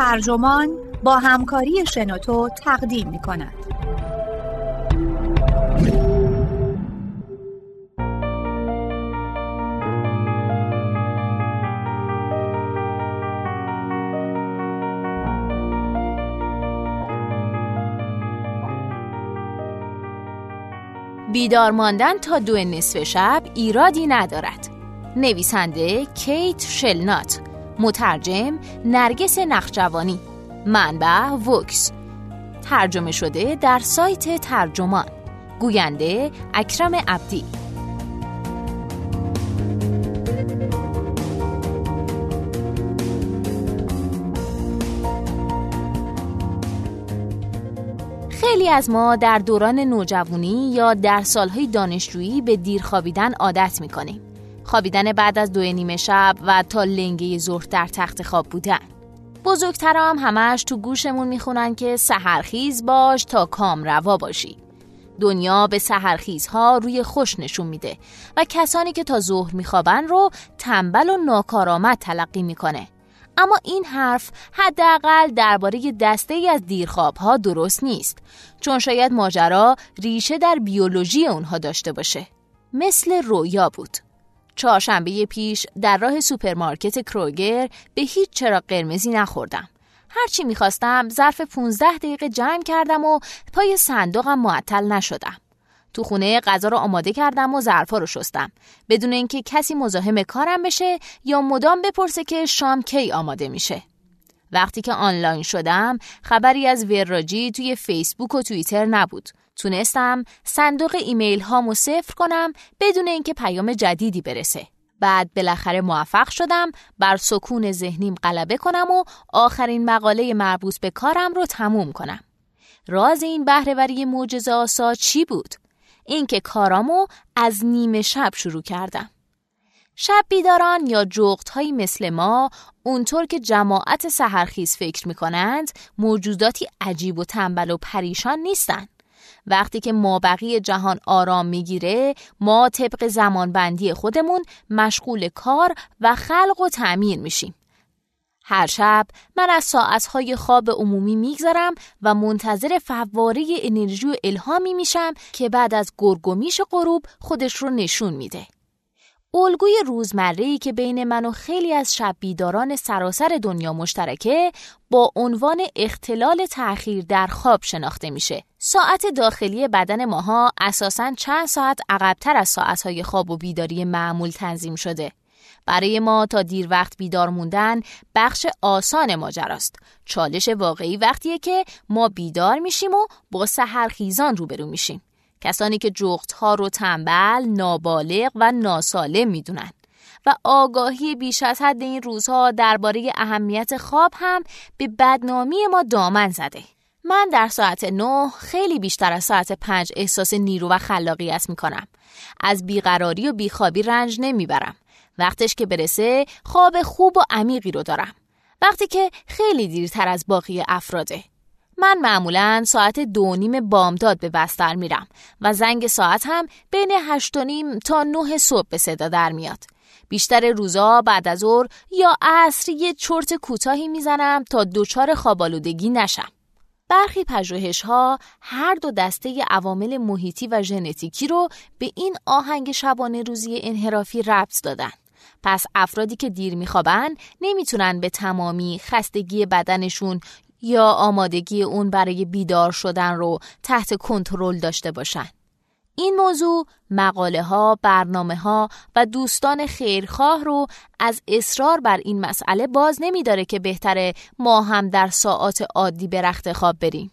ترجمان با همکاری شنوتو تقدیم می کند. بیدار ماندن تا دو نصف شب ایرادی ندارد نویسنده کیت شلنات مترجم نرگس نخجوانی. منبع وکس. ترجمه شده در سایت ترجمان. گوینده اکرم عبدی. خیلی از ما در دوران نوجوانی یا در سالهای دانشجویی به دیر خوابیدن عادت می‌کنیم. خوابیدن بعد از دو نیمه شب و تا لنگه ظهر در تخت خواب بودن. بزرگتر هم همش تو گوشمون می‌خونن که سهرخیز باش تا کام روا باشی. دنیا به سهرخیزها روی خوش نشون میده و کسانی که تا ظهر میخوابن رو تنبل و ناکارآمد تلقی می‌کنه. اما این حرف حداقل درباره دسته ای از دیرخواب ها درست نیست چون شاید ماجرا ریشه در بیولوژی اونها داشته باشه مثل رویا بود چهارشنبه پیش در راه سوپرمارکت کروگر به هیچ چراغ قرمزی نخوردم. هرچی می‌خواستم ظرف 15 دقیقه جمع کردم و پای صندوقم معطل نشدم. تو خونه غذا رو آماده کردم و ظرفا رو شستم. بدون اینکه کسی مزاحم کارم بشه یا مدام بپرسه که شام کی آماده میشه. وقتی که آنلاین شدم خبری از وراجی توی فیسبوک و توییتر نبود. تونستم صندوق ایمیل هامو صفر کنم بدون اینکه پیام جدیدی برسه. بعد بالاخره موفق شدم بر سکون ذهنیم غلبه کنم و آخرین مقاله مربوط به کارم رو تموم کنم. راز این بهرهوری معجزه آسا چی بود؟ اینکه کارامو از نیمه شب شروع کردم. شب بیداران یا جغت مثل ما اونطور که جماعت سهرخیز فکر می‌کنند موجوداتی عجیب و تنبل و پریشان نیستند. وقتی که ما بقیه جهان آرام می‌گیره ما طبق زمانبندی خودمون مشغول کار و خلق و تعمیر میشیم. هر شب من از ساعتهای خواب عمومی میگذرم و منتظر فواره انرژی و الهامی میشم که بعد از گرگومیش غروب خودش رو نشون میده. الگوی روزمره‌ای که بین من و خیلی از شب بیداران سراسر دنیا مشترکه با عنوان اختلال تأخیر در خواب شناخته میشه. ساعت داخلی بدن ماها اساساً چند ساعت عقبتر از ساعتهای خواب و بیداری معمول تنظیم شده. برای ما تا دیر وقت بیدار موندن بخش آسان ماجراست. چالش واقعی وقتیه که ما بیدار میشیم و با سهرخیزان روبرو میشیم. کسانی که جغت ها رو تنبل، نابالغ و ناسالم می‌دونن. و آگاهی بیش از حد این روزها درباره اهمیت خواب هم به بدنامی ما دامن زده. من در ساعت نه خیلی بیشتر از ساعت پنج احساس نیرو و خلاقیت می کنم. از بیقراری و بیخوابی رنج نمی‌برم. وقتش که برسه خواب خوب و عمیقی رو دارم. وقتی که خیلی دیرتر از باقی افراده. من معمولا ساعت دو نیم بامداد به بستر میرم و زنگ ساعت هم بین هشت و نیم تا نه صبح به صدا در میاد. بیشتر روزا بعد از ظهر یا عصر یه چرت کوتاهی می‌زنم تا دچار خوابالودگی نشم. برخی پژوهش ها هر دو دسته عوامل محیطی و ژنتیکی رو به این آهنگ شبانه روزی انحرافی ربط دادن. پس افرادی که دیر میخوابن نمی‌تونن به تمامی خستگی بدنشون یا آمادگی اون برای بیدار شدن رو تحت کنترل داشته باشن. این موضوع مقاله ها، برنامه ها و دوستان خیرخواه رو از اصرار بر این مسئله باز نمیداره که بهتره ما هم در ساعات عادی به رخت خواب بریم.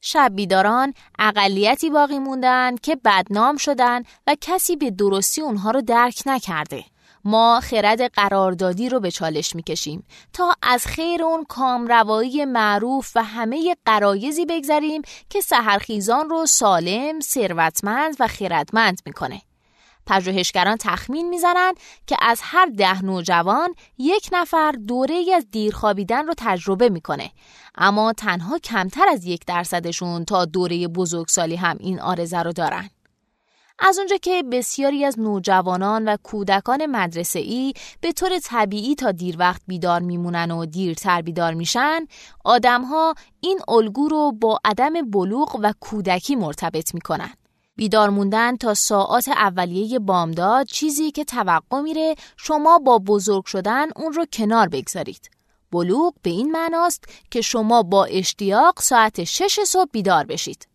شب بیداران اقلیتی باقی موندن که بدنام شدن و کسی به درستی اونها رو درک نکرده. ما خرد قراردادی رو به چالش می‌کشیم تا از خیر اون کامروایی معروف و همه قرایزی بگذریم که سهرخیزان رو سالم، ثروتمند و خردمند می‌کنه. پژوهشگران تخمین می‌زنند که از هر ده نوجوان یک نفر دوره از دیر خوابیدن رو تجربه می‌کنه اما تنها کمتر از یک درصدشون تا دوره بزرگسالی هم این آرزه رو دارن. از اونجا که بسیاری از نوجوانان و کودکان مدرسه ای به طور طبیعی تا دیر وقت بیدار میمونن و دیرتر بیدار میشن آدمها این الگو رو با عدم بلوغ و کودکی مرتبط می‌کنن بیدار موندن تا ساعات اولیه بامداد چیزی که توقع میره شما با بزرگ شدن اون رو کنار بگذارید. بلوغ به این معناست که شما با اشتیاق ساعت شش صبح بیدار بشید.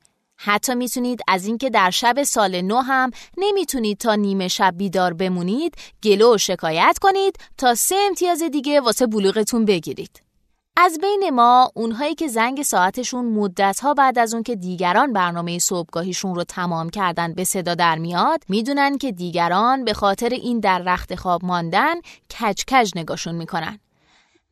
حتی می‌تونید از اینکه در شب سال نو هم نمی‌تونید تا نیمه شب بیدار بمونید گلو و شکایت کنید تا سه امتیاز دیگه واسه بلوغتون بگیرید. از بین ما اونهایی که زنگ ساعتشون مدتها بعد از اون که دیگران برنامه صبحگاهیشون رو تمام کردن به صدا در میاد می‌دونن که دیگران به خاطر این در رخت خواب ماندن کج کج نگاشون می‌کنن.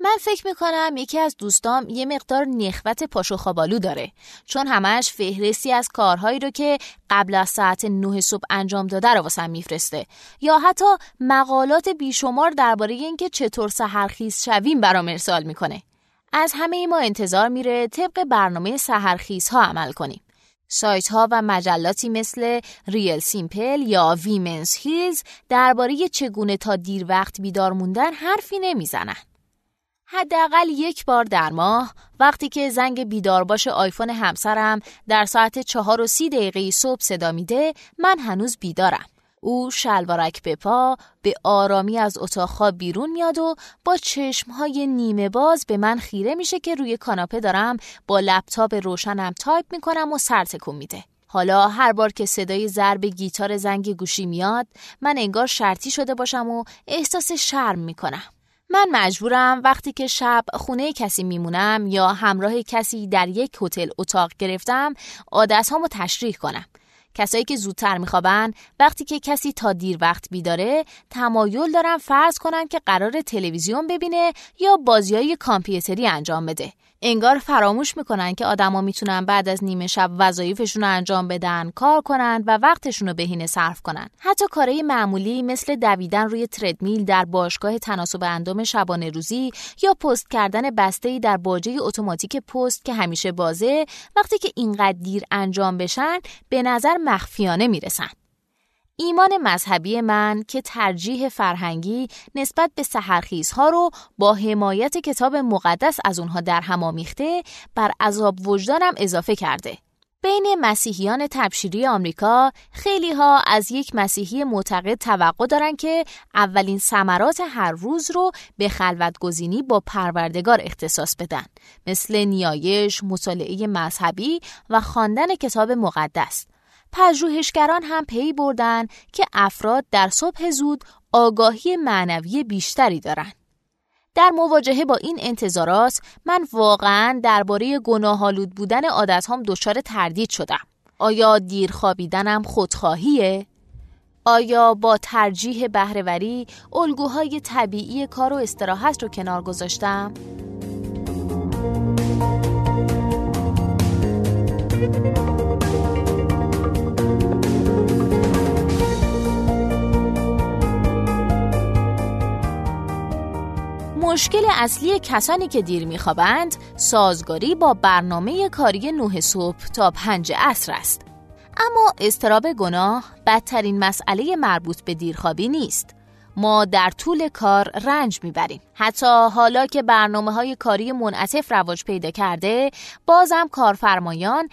من فکر می‌کنم یکی از دوستام یه مقدار نخوت پاشو خوابالو داره چون همش فهرستی از کارهایی رو که قبل از ساعت نه صبح انجام داده رو واسم میفرسته یا حتی مقالات بیشمار درباره اینکه چطور سحرخیز شویم برام ارسال می‌کنه از همه ما انتظار میره طبق برنامه سهرخیز ها عمل کنیم. سایت ها و مجلاتی مثل ریل سیمپل یا ویمنز هیلز درباره چگونه تا دیر وقت بیدار موندن حرفی نمی‌زنن. حداقل یک بار در ماه وقتی که زنگ بیدار باش آیفون همسرم در ساعت چهار و سی دقیقه صبح صدا میده من هنوز بیدارم. او شلوارک به پا به آرامی از اتاق خواب بیرون میاد و با چشمهای نیمه باز به من خیره میشه که روی کاناپه دارم با لپتاپ روشنم تایپ می‌کنم و سر تکون میده. حالا هر بار که صدای ضرب گیتار زنگ گوشی میاد من انگار شرطی شده باشم و احساس شرم می‌کنم. من مجبورم وقتی که شب خونه کسی میمونم یا همراه کسی در یک هتل اتاق گرفتم عادت هامو تشریح کنم. کسایی که زودتر میخوابن وقتی که کسی تا دیر وقت بیداره تمایل دارن فرض کنن که قرار تلویزیون ببینه یا بازی های کامپیوتری انجام بده. انگار فراموش می‌کنن که آدما می‌تونن بعد از نیمه شب وظایفشون رو انجام بدن، کار کنن و وقتشون رو بهینه صرف کنن. حتی کارهای معمولی مثل دویدن روی تردمیل در باشگاه تناسب اندام شبانه روزی یا پست کردن بسته در باجه اتوماتیک پست که همیشه بازه، وقتی که اینقدر دیر انجام بشن به نظر مخفیانه می‌رسن. ایمان مذهبی من که ترجیح فرهنگی نسبت به سحرخیزها رو با حمایت کتاب مقدس از اونها در هم آمیخته بر عذاب وجدانم اضافه کرده. بین مسیحیان تبشیری آمریکا خیلی ها از یک مسیحی معتقد توقع دارن که اولین ثمرات هر روز رو به خلوت گزینی با پروردگار اختصاص بدن مثل نیایش، مطالعه مذهبی و خواندن کتاب مقدس پژوهشگران هم پی بردن که افراد در صبح زود آگاهی معنوی بیشتری دارند. در مواجهه با این انتظارات من واقعا درباره گناهالود بودن عادتهام دچار تردید شدم. آیا دیر خوابیدنم خودخواهیه؟ آیا با ترجیح بهرهوری الگوهای طبیعی کار و استراحت رو کنار گذاشتم؟ مشکل اصلی کسانی که دیر میخوابند سازگاری با برنامه کاری نه صبح تا پنج عصر است. اما استراب گناه بدترین مسئله مربوط به دیرخوابی نیست. ما در طول کار رنج می‌بریم. حتی حالا که برنامه های کاری منعطف رواج پیدا کرده، بازم کارفرمایان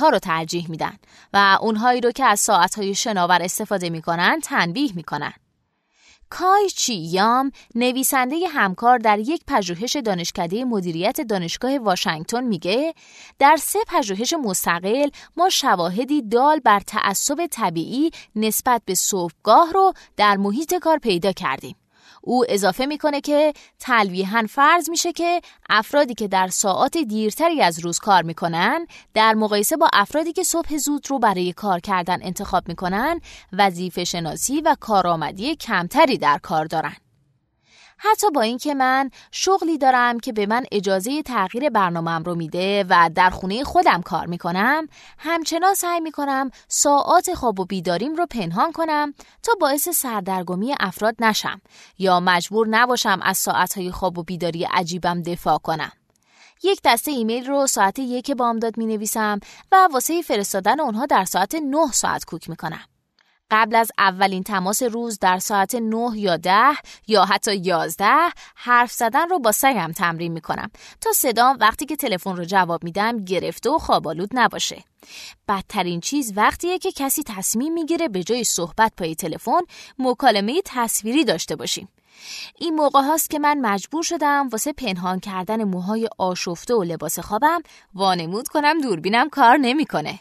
ها رو ترجیح میدن و اونهایی رو که از ساعت های شناور استفاده می‌کنن تنبیه می‌کنن. کای چی یام نویسنده همکار در یک پژوهش دانشکده مدیریت دانشگاه واشنگتن میگه در سه پژوهش مستقل ما شواهدی دال بر تعصب طبیعی نسبت به صبحگاه رو در محیط کار پیدا کردیم. او اضافه می‌کنه که تلویحا فرض میشه که افرادی که در ساعات دیرتری از روز کار می‌کنن در مقایسه با افرادی که صبح زود رو برای کار کردن انتخاب می‌کنن وظیفه شناسی و کارآمدی کمتری در کار دارن. حتی با اینکه من شغلی دارم که به من اجازه تغییر برنامهم رو میده و در خونه خودم کار می‌کنم همچنان سعی می‌کنم ساعات خواب و بیداریم رو پنهان کنم تا باعث سردرگمی افراد نشم یا مجبور نباشم از ساعتهای خواب و بیداری عجیبم دفاع کنم یک دسته ایمیل رو ساعت یک بامداد می نویسم و واسه فرستادن اونها در ساعت 9 ساعت کوک می کنم. قبل از اولین تماس روز در ساعت 9 یا 10 یا حتی 11 حرف زدن رو با سگم تمرین می‌کنم تا صدام وقتی که تلفن رو جواب میدم گرفته و خوابالود نباشه. بدترین چیز وقتیه که کسی تصمیم می‌گیره به جای صحبت پای تلفن مکالمه تصویری داشته باشیم. این موقع هاست که من مجبور شدم واسه پنهان کردن موهای آشفته و لباس خوابم وانمود کنم دوربینم کار نمی‌کنه.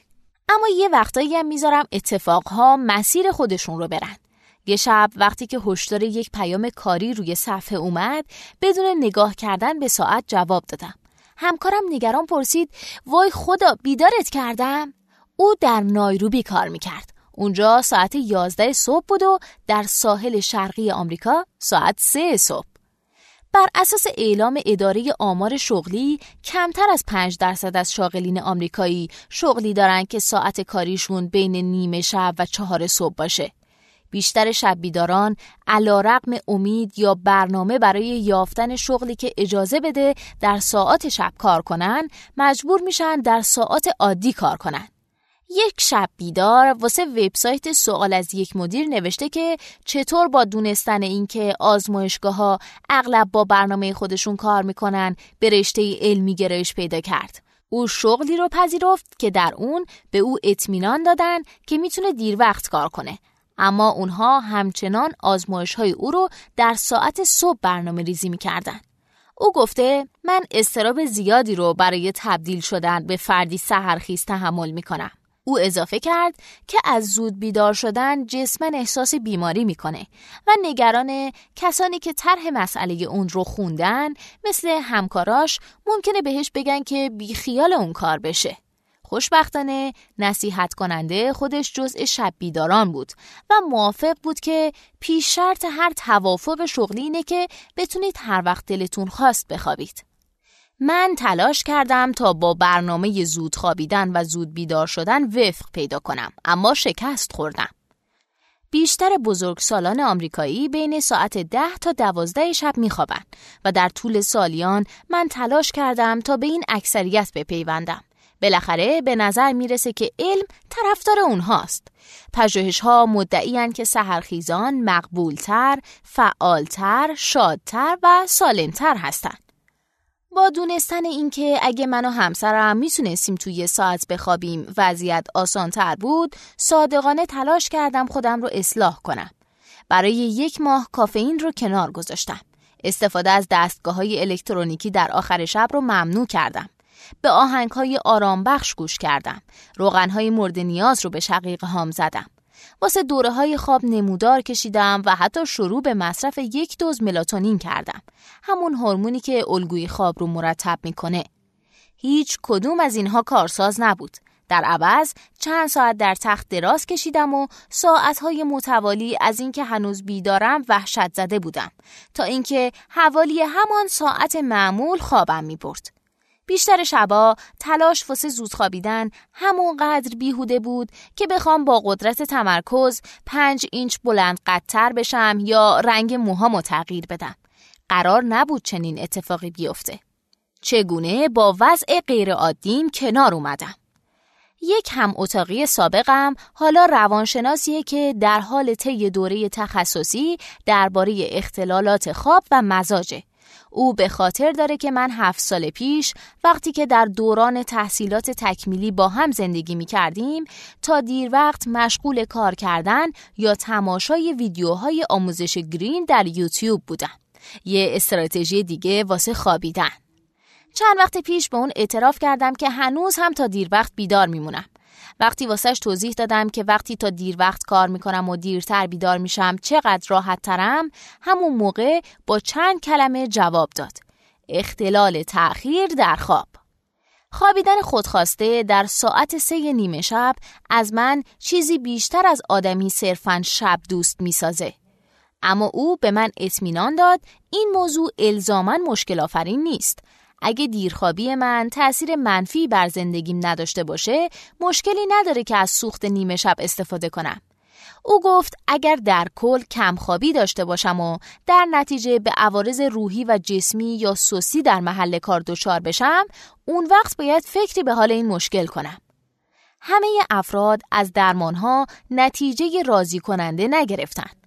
اما یه وقتایی هم می‌ذارم اتفاقها مسیر خودشون رو برن. یه شب وقتی که هشدار یک پیام کاری روی صفحه اومد بدون نگاه کردن به ساعت جواب دادم. همکارم نگران پرسید وای خدا بیدارت کردم؟ او در نایروبی کار می‌کرد. اونجا ساعت 11 صبح بود و در ساحل شرقی آمریکا ساعت 3 صبح. بر اساس اعلام اداره آمار شغلی کمتر از 5 درصد از شاغلین آمریکایی شغلی دارن که ساعت کاریشون بین نیمه شب و چهار صبح باشه. بیشتر شب بیداران علا رقم امید یا برنامه برای یافتن شغلی که اجازه بده در ساعت شب کار کنن مجبور میشن در ساعت عادی کار کنن. یک شب بیدار واسه وبسایت سوال از یک مدیر نوشته که چطور با دونستن اینکه آزمایشگاه ها اغلب با برنامه خودشون کار می‌کنن به رشته علمی گرایش پیدا کرد. او شغلی رو پذیرفت که در اون به او اطمینان دادن که می‌تونه دیر وقت کار کنه. اما اونها همچنان آزمایش های او رو در ساعت صبح برنامه ریزی می‌کردن. او گفته من استراب زیادی رو برای تبدیل شدن به فردی سهرخیز تحمل می‌کنم. او اضافه کرد که از زود بیدار شدن جسمن احساس بیماری می‌کنه و نگران کسانی که طرح مسئله اون رو خوندن مثل همکاراش ممکنه بهش بگن که بیخیال اون کار بشه. خوشبختانه نصیحت کننده خودش جزء شب بیداران بود و موافق بود که پیش شرط هر توافق شغلی اینه که بتونید هر وقت دلتون خواست بخوابید. من تلاش کردم تا با برنامه زود خوابیدن و زود بیدار شدن وفق پیدا کنم اما شکست خوردم. بیشتر بزرگسالان آمریکایی بین ساعت ده تا دوازده شب میخوابند و در طول سالیان من تلاش کردم تا به این اکثریت بپیوندم. بالاخره به نظر می‌رسه که علم طرفدار اونهاست. پژوهش ها مدعیان که سهرخیزان مقبولتر، فعالتر، شادتر و سالمتر هستند. با دونستن اینکه اگه من و همسرم می‌تونستیم توی ساعت بخوابیم وضعیت آسانتر بود صادقانه تلاش کردم خودم رو اصلاح کنم. برای یک ماه کافئین رو کنار گذاشتم. استفاده از دستگاه های الکترونیکی در آخر شب رو ممنوع کردم. به آهنگ های آرام بخش گوش کردم. روغن های مورد نیاز رو به شقیق هام زدم. واسه دوره های خواب نمودار کشیدم و حتی شروع به مصرف یک دوز ملاتونین کردم. همون هورمونی که الگوی خواب رو مرتب می‌کنه. هیچ کدوم از اینها کارساز نبود. در عوض چند ساعت در تخت دراز کشیدم و ساعتهای متوالی از اینکه هنوز بیدارم وحشت زده بودم تا اینکه حوالی همان ساعت معمول خوابم می برد. بیشتر شبا تلاش واسه زود خوابیدن همونقدر بیهوده بود که بخوام با قدرت تمرکز پنج اینچ بلند قدتر بشم یا رنگ موهامو تغییر بدم. قرار نبود چنین اتفاقی بیفته. چگونه با وضع غیر عادیم کنار اومدم. یک هم اتاقی سابقم حالا روانشناسیه که در حال طی دوره تخصصی درباره اختلالات خواب و مزاجه. او به خاطر داره که من هفت سال پیش وقتی که در دوران تحصیلات تکمیلی با هم زندگی می کردیم تا دیر وقت مشغول کار کردن یا تماشای ویدیوهای آموزش گرین در یوتیوب بودم. یه استراتژی دیگه واسه خوابیدن. چند وقت پیش به اون اعتراف کردم که هنوز هم تا دیر وقت بیدار میمونم. وقتی واسهش توضیح دادم که وقتی تا دیر وقت کار می‌کنم و دیرتر بیدار میشم چقدر راحت ترم همون موقع با چند کلمه جواب داد. اختلال تأخیر در خواب. خوابیدن خودخواسته در ساعت سه نیمه شب از من چیزی بیشتر از آدمی صرفا شب دوست می‌سازه. اما او به من اطمینان داد این موضوع الزاما مشکل آفرین نیست. اگه دیرخوابی من تأثیر منفی بر زندگیم نداشته باشه مشکلی نداره که از سوخت نیمه شب استفاده کنم. او گفت اگر در کل کمخوابی داشته باشم و در نتیجه به عوارض روحی و جسمی یا سوسی در محل کار دچار بشم اون وقت باید فکری به حال این مشکل کنم. همه افراد از درمانها نتیجه راضی کننده نگرفتند.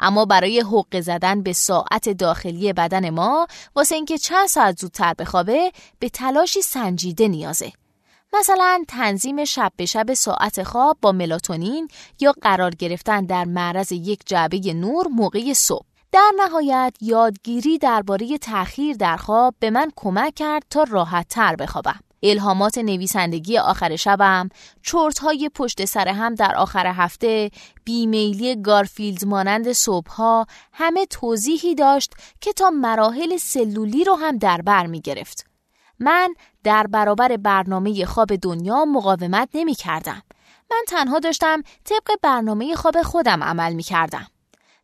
اما برای حق زدن به ساعت داخلی بدن ما واسه اینکه چند ساعت زودتر بخوابه به تلاشی سنجیده نیازه. مثلا تنظیم شب به شب ساعت خواب با ملاتونین یا قرار گرفتن در معرض یک جعبه نور موقع صبح. در نهایت یادگیری درباره تأخیر در خواب به من کمک کرد تا راحت تر بخوابم. الهامات نویسندگی آخر شبم، چرت های پشت سر هم در آخر هفته، بیمیلی گارفیلد مانند صبحها همه توضیحی داشت که تا مراحل سلولی رو هم در بر می گرفت. من در برابر برنامه خواب دنیا مقاومت نمی کردم. من تنها داشتم طبق برنامه خواب خودم عمل می کردم.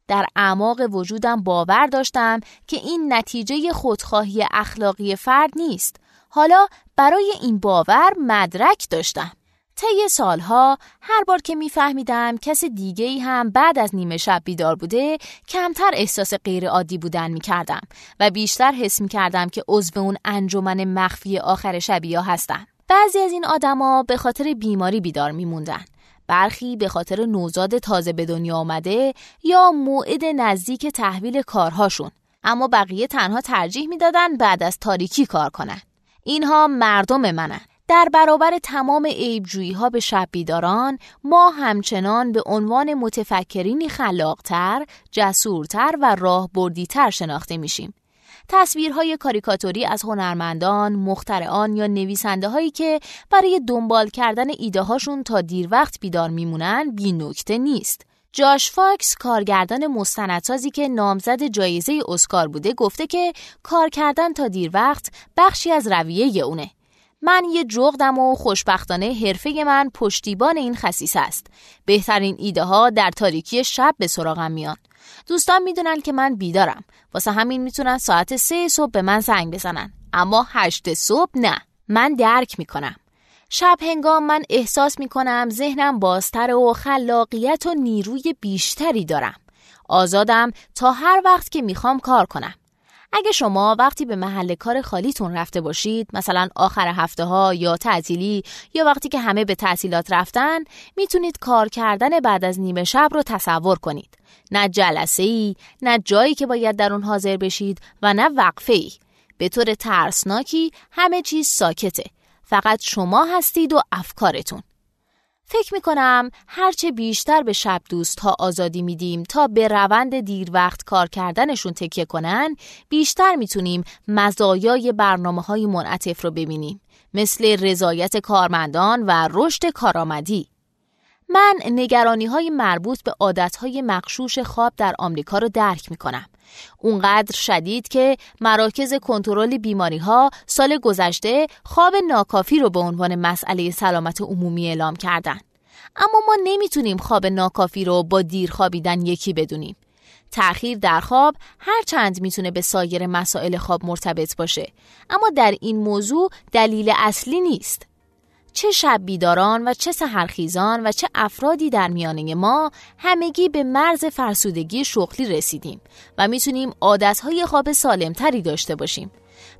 در اعماق وجودم باور داشتم که این نتیجه خودخواهی اخلاقی فرد نیست. حالا برای این باور مدرک داشتم. طی سالها هر بار که میفهمیدم کس دیگه ای هم بعد از نیمه شب بیدار بوده کمتر احساس غیر عادی بودن می‌کردم و بیشتر حس می‌کردم که عضو اون انجمن مخفی آخر شبیا هستن. بعضی از این آدما به خاطر بیماری بیدار میموندن. برخی به خاطر نوزاد تازه به دنیا آمده یا موعد نزدیک تحویل کارهاشون اما بقیه تنها ترجیح می‌دادن بعد از تاریکی کار کنن اینها مردم منن در برابر تمام عیبجویی ها به شب بیداران ما همچنان به عنوان متفکرینی خلاقتر، جسورتر و راه بردیتر شناخته میشیم. تصویرهای کاریکاتوری از هنرمندان، مخترعان یا نویسنده هایی که برای دنبال کردن ایده هاشون تا دیر وقت بیدار میمونن بی نکته نیست. جاش فاکس کارگردان مستندسازی که نامزد جایزه اسکار بوده گفته که کار کردن تا دیر وقت بخشی از رویه اونه. من یه جغدم و خوشبختانه حرفه من پشتیبان این خصیص است. بهترین ایده ها در تاریکی شب به سراغم میان. دوستان می‌دونن که من بیدارم. واسه همین می‌تونن ساعت سه صبح به من زنگ بزنن. اما هشت صبح نه. من درک می‌کنم. شب هنگام من احساس می کنم ذهنم بازتر و خلاقیت و نیروی بیشتری دارم. آزادم تا هر وقت که می‌خوام کار کنم. اگه شما وقتی به محل کار خالیتون رفته باشید مثلا آخر هفته ها یا تعطیلی یا وقتی که همه به تعطیلات رفتن می‌تونید کار کردن بعد از نیمه شب رو تصور کنید نه جلسه ای نه جایی که باید در اون حاضر بشید و نه وقفه ای به طور ترسناکی همه چیز ساکته فقط شما هستید و افکارتون. فکر می کنم هرچه بیشتر به شب دوست ها آزادی میدیم تا به روند دیر وقت کار کردنشون تکیه کنن بیشتر می‌تونیم مزایای برنامه های منعطف رو ببینیم مثل رضایت کارمندان و رشد کارآمدی. من نگرانی های مربوط به عادت های مقشوش خواب در آمریکا رو درک می کنم. اونقدر شدید که مراکز کنترل بیماری ها سال گذشته خواب ناکافی رو به عنوان مسئله سلامت عمومی اعلام کردن. اما ما نمی‌تونیم خواب ناکافی رو با دیر خوابیدن یکی بدونیم. تأخیر در خواب هر چند می‌تونه به سایر مسائل خواب مرتبط باشه اما در این موضوع دلیل اصلی نیست. چه شب بیداران و چه سهرخیزان و چه افرادی در میانه ما همگی به مرز فرسودگی شغلی رسیدیم و می‌تونیم عادتهای خواب سالمتری داشته باشیم.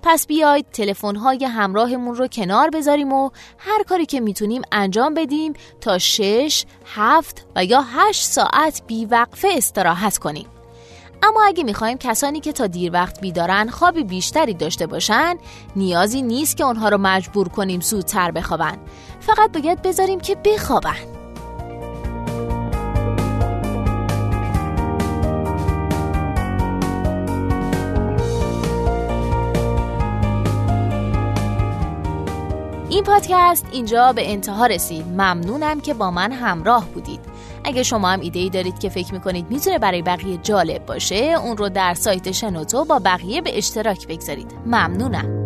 پس بیاید تلفن‌های همراهمون رو کنار بذاریم و هر کاری که می‌تونیم انجام بدیم تا 6, 7 و یا 8 ساعت بیوقفه استراحت کنیم. اما اگه می‌خوایم کسانی که تا دیر وقت بیدارن خواب بیشتری داشته باشن نیازی نیست که اونها رو مجبور کنیم زودتر بخوابن. فقط باید بذاریم که بخوابن. این پادکست اینجا به انتها رسید. ممنونم که با من همراه بودید. اگه شما هم ایده ای دارید که فکر می‌کنید می‌تونه برای بقیه جالب باشه اون رو در سایت شنوتو با بقیه به اشتراک بگذارید. ممنونم.